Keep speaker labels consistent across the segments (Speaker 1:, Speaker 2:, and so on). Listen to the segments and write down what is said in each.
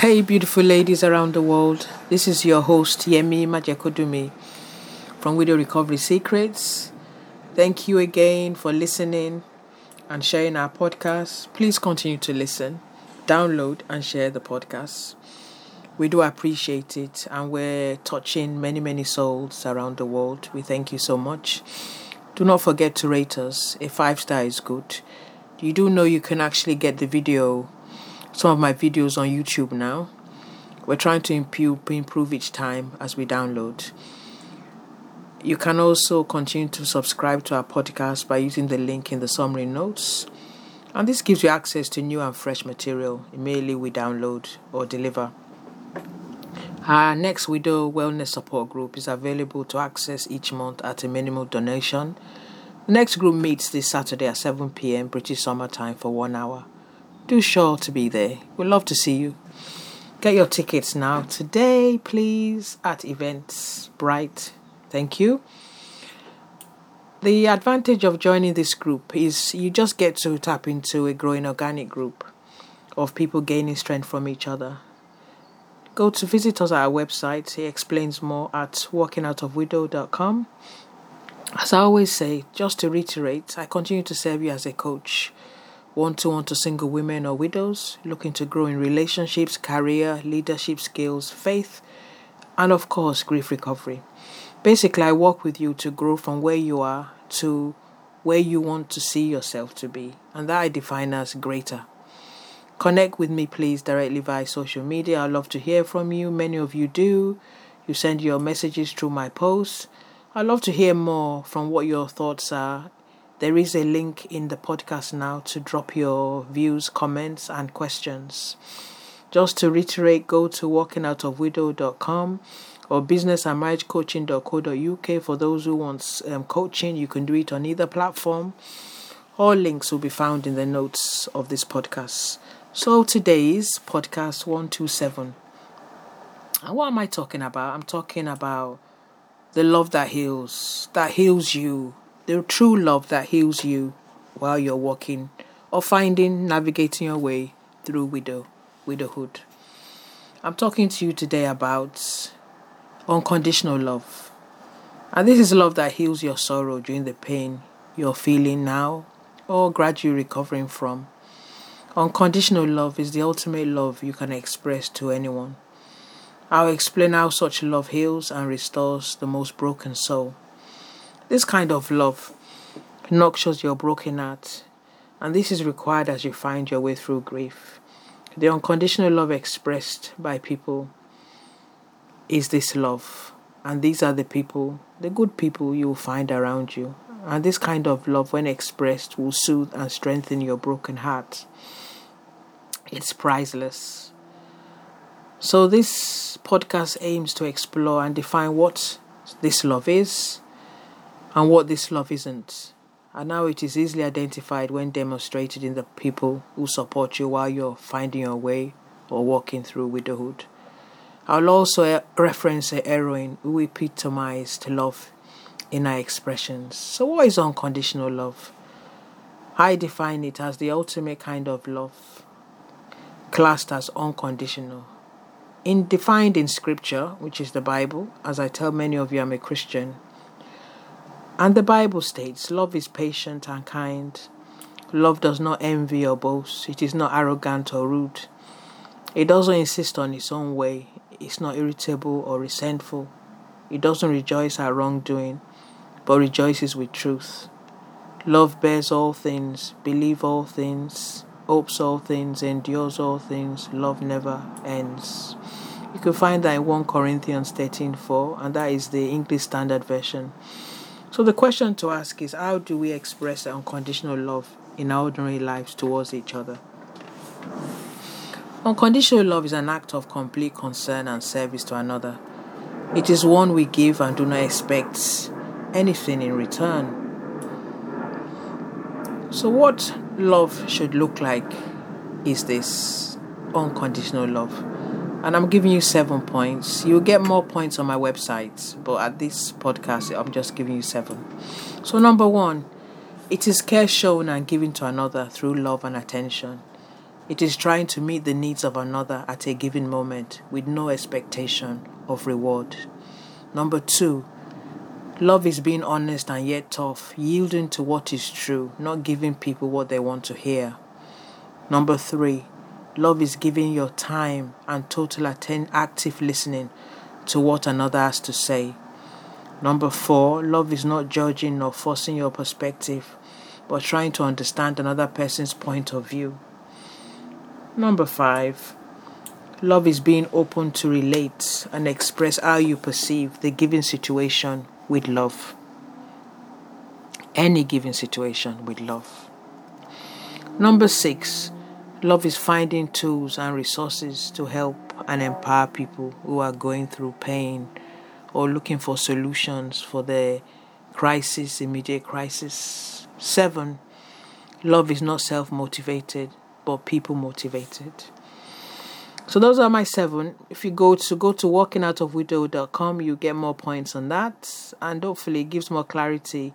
Speaker 1: Hey, beautiful ladies around the world. This is your host, Yemi Majekodunmi from Widow Recovery Secrets. Thank you again for listening and sharing our podcast. Please continue to listen, download, and share the podcast. We do appreciate it, and we're touching many, many souls around the world. We thank you so much. Do not forget to rate us. A five star is good. You do know you can actually get the video some of my videos on YouTube now. We're trying to improve, each time as we download. You can also continue to subscribe to our podcast by using the link in the summary notes. And this gives you access to new and fresh material immediately we download or deliver. Our next Widow Wellness Support Group is available to access each month at a minimal donation. The next group meets this Saturday at 7 pm British Summer Time for one hour do sure to be there. We'd love to see you. Get your tickets now today, please, at Events Bright. Thank you. The advantage of joining this group is you just get to tap into a growing organic group of people gaining strength from each other. Go to visit us at our website. He explains more at walkingoutofwidow.com. As I always say, just to reiterate, I continue to serve you as a coach one to one to single women or widows looking to grow in relationships, career, leadership skills, faith, and of course, grief recovery. Basically, I work with you to grow from where you are to where you want to see yourself to be, and that I define as greater. Connect with me, please, directly via social media. I'd love to hear from you. Many of you do. You send your messages through my posts. I'd love to hear more from what your thoughts are there is a link in the podcast now to drop your views, comments, and questions. Just to reiterate, go to walkingoutofwidow.com or businessandmarriagecoaching.co.uk for those who want um, coaching. You can do it on either platform. All links will be found in the notes of this podcast. So today's podcast 127. And what am I talking about? I'm talking about the love that heals, that heals you, the true love that heals you while you're walking or finding, navigating your way through widow, widowhood. I'm talking to you today about unconditional love. And this is love that heals your sorrow during the pain you're feeling now or gradually recovering from. Unconditional love is the ultimate love you can express to anyone. I'll explain how such love heals and restores the most broken soul. This kind of love nurtures your broken heart, and this is required as you find your way through grief. The unconditional love expressed by people is this love, and these are the people, the good people you will find around you. And this kind of love, when expressed, will soothe and strengthen your broken heart. It's priceless. So, this podcast aims to explore and define what this love is, and what this love isn't. And now it is easily identified when demonstrated in the people who support you while you're finding your way or walking through widowhood. I'll also reference a heroine who epitomized love in her expressions. So, what is unconditional love? I define it as the ultimate kind of love, classed as unconditional. In defined in scripture, which is the Bible, as I tell many of you I'm a Christian, and the Bible states love is patient and kind. Love does not envy or boast. It is not arrogant or rude. It doesn't insist on its own way. It's not irritable or resentful. It doesn't rejoice at wrongdoing, but rejoices with truth. Love bears all things, believes all things, hopes all things, endures all things. Love never ends. You can find that in 1 Corinthians 13:4, and that is the English Standard Version. So the question to ask is how do we express unconditional love in our ordinary lives towards each other? Unconditional love is an act of complete concern and service to another. It is one we give and do not expect anything in return. So, what love should look like is this unconditional love and I'm giving you seven points. You'll get more points on my website, but at this podcast, I'm just giving you seven. So, number one, it is care shown and given to another through love and attention. It is trying to meet the needs of another at a given moment with no expectation of reward. Number two, love is being honest and yet tough, yielding to what is true, not giving people what they want to hear. Number three, love is giving your time and total atten- active listening to what another has to say. Number four, love is not judging or forcing your perspective, but trying to understand another person's point of view. Number five, love is being open to relate and express how you perceive the given situation with love. Any given situation with love. Number six, love is finding tools and resources to help and empower people who are going through pain or looking for solutions for their crisis, immediate crisis. Seven, love is not self motivated but people motivated. So those are my seven. If you go to go to walkingoutofwidow.com, you get more points on that, and hopefully it gives more clarity.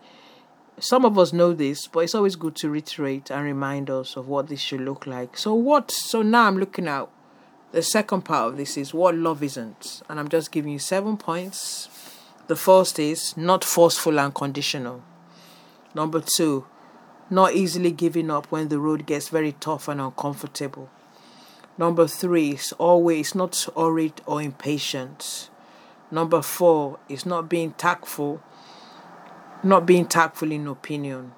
Speaker 1: Some of us know this, but it's always good to reiterate and remind us of what this should look like. So what? So now I'm looking at the second part of this is what love isn't, and I'm just giving you seven points. The first is not forceful and conditional. Number two, not easily giving up when the road gets very tough and uncomfortable. Number three is always not worried or impatient. Number four is not being tactful, not being tactful in opinion.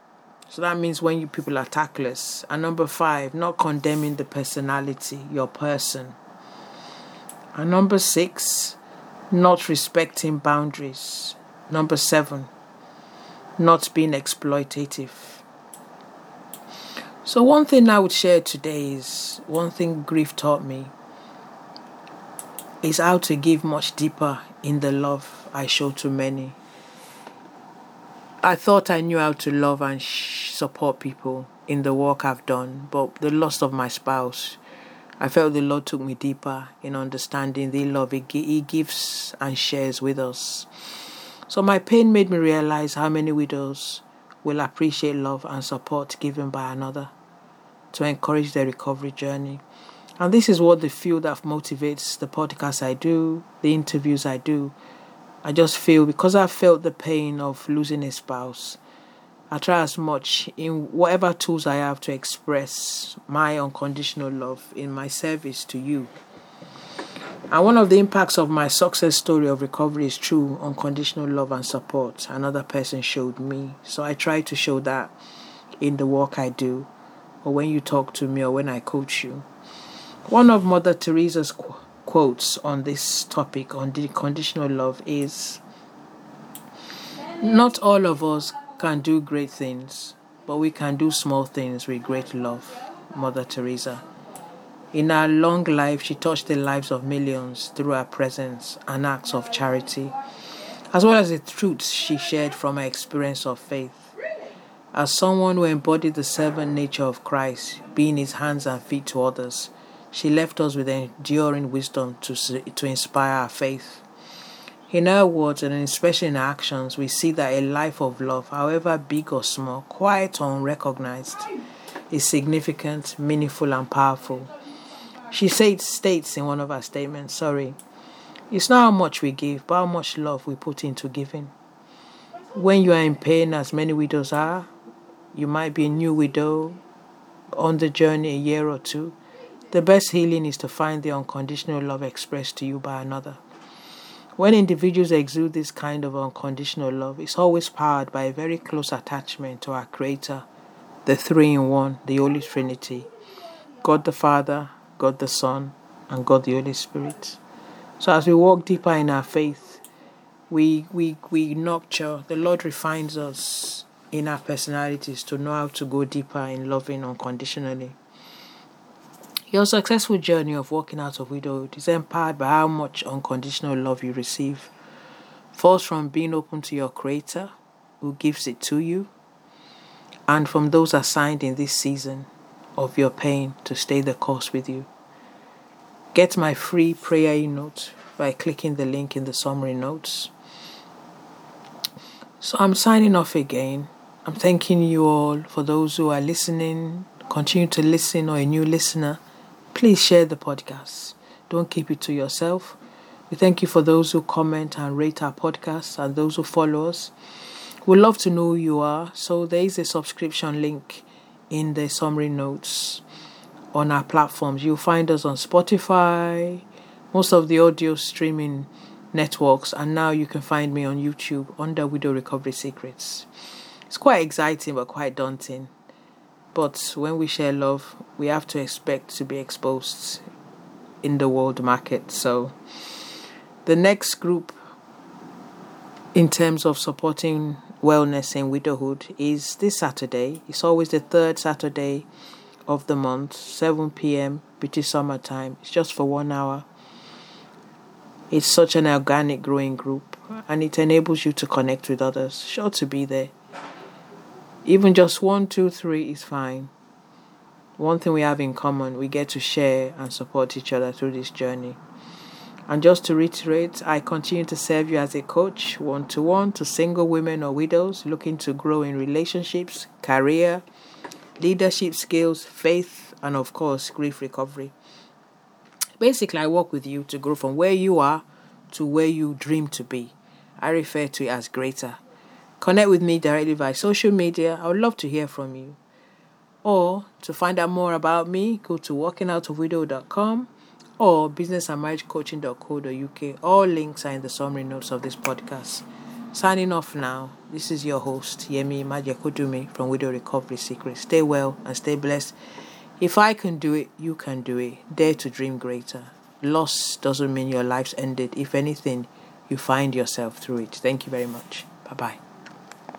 Speaker 1: So that means when you people are tactless. And number five, not condemning the personality, your person. And number six, not respecting boundaries. Number seven, not being exploitative. So, one thing I would share today is one thing grief taught me is how to give much deeper in the love I show to many. I thought I knew how to love and sh- support people in the work I've done, but the loss of my spouse, I felt the Lord took me deeper in understanding the love He, he gives and shares with us. So, my pain made me realize how many widows will appreciate love and support given by another to encourage their recovery journey. And this is what the feel that motivates the podcast I do, the interviews I do. I just feel because I felt the pain of losing a spouse, I try as much in whatever tools I have to express my unconditional love in my service to you. And one of the impacts of my success story of recovery is true unconditional love and support another person showed me. So I try to show that in the work I do or when you talk to me or when I coach you. One of Mother Teresa's quotes on this topic, on the conditional love, is Not all of us can do great things, but we can do small things with great love. Mother Teresa. In her long life, she touched the lives of millions through her presence and acts of charity, as well as the truths she shared from her experience of faith. As someone who embodied the servant nature of Christ, being his hands and feet to others, she left us with enduring wisdom to, to inspire our faith. In her words and especially in her actions, we see that a life of love, however big or small, quiet or unrecognized, is significant, meaningful, and powerful. She said, states in one of her statements, sorry, it's not how much we give, but how much love we put into giving. When you are in pain, as many widows are, you might be a new widow on the journey a year or two. The best healing is to find the unconditional love expressed to you by another. When individuals exude this kind of unconditional love, it's always powered by a very close attachment to our Creator, the three in one, the Holy Trinity God the Father, God the Son, and God the Holy Spirit. So as we walk deeper in our faith, we, we, we nurture, the Lord refines us in our personalities to know how to go deeper in loving unconditionally. Your successful journey of walking out of widowhood is empowered by how much unconditional love you receive. First, from being open to your Creator, who gives it to you, and from those assigned in this season of your pain to stay the course with you. Get my free prayer e note by clicking the link in the summary notes. So I'm signing off again. I'm thanking you all for those who are listening, continue to listen, or a new listener. Please share the podcast. Don't keep it to yourself. We thank you for those who comment and rate our podcast and those who follow us. We'd love to know who you are. So there is a subscription link in the summary notes on our platforms. You'll find us on Spotify, most of the audio streaming networks, and now you can find me on YouTube under Widow Recovery Secrets. It's quite exciting but quite daunting. But when we share love, we have to expect to be exposed in the world market. So the next group in terms of supporting wellness in widowhood is this Saturday. It's always the third Saturday of the month, 7 p.m. British summer time. It's just for one hour. It's such an organic growing group and it enables you to connect with others. Sure to be there. Even just one, two, three is fine. One thing we have in common, we get to share and support each other through this journey. And just to reiterate, I continue to serve you as a coach, one to one, to single women or widows looking to grow in relationships, career, leadership skills, faith, and of course, grief recovery. Basically, I work with you to grow from where you are to where you dream to be. I refer to it as greater. Connect with me directly via social media. I would love to hear from you. Or to find out more about me, go to walkingoutofwidow.com or businessandmarriagecoaching.co.uk. All links are in the summary notes of this podcast. Signing off now. This is your host, Yemi Majekodunmi from Widow Recovery Secret. Stay well and stay blessed. If I can do it, you can do it. Dare to dream greater. Loss doesn't mean your life's ended. If anything, you find yourself through it. Thank you very much. Bye bye.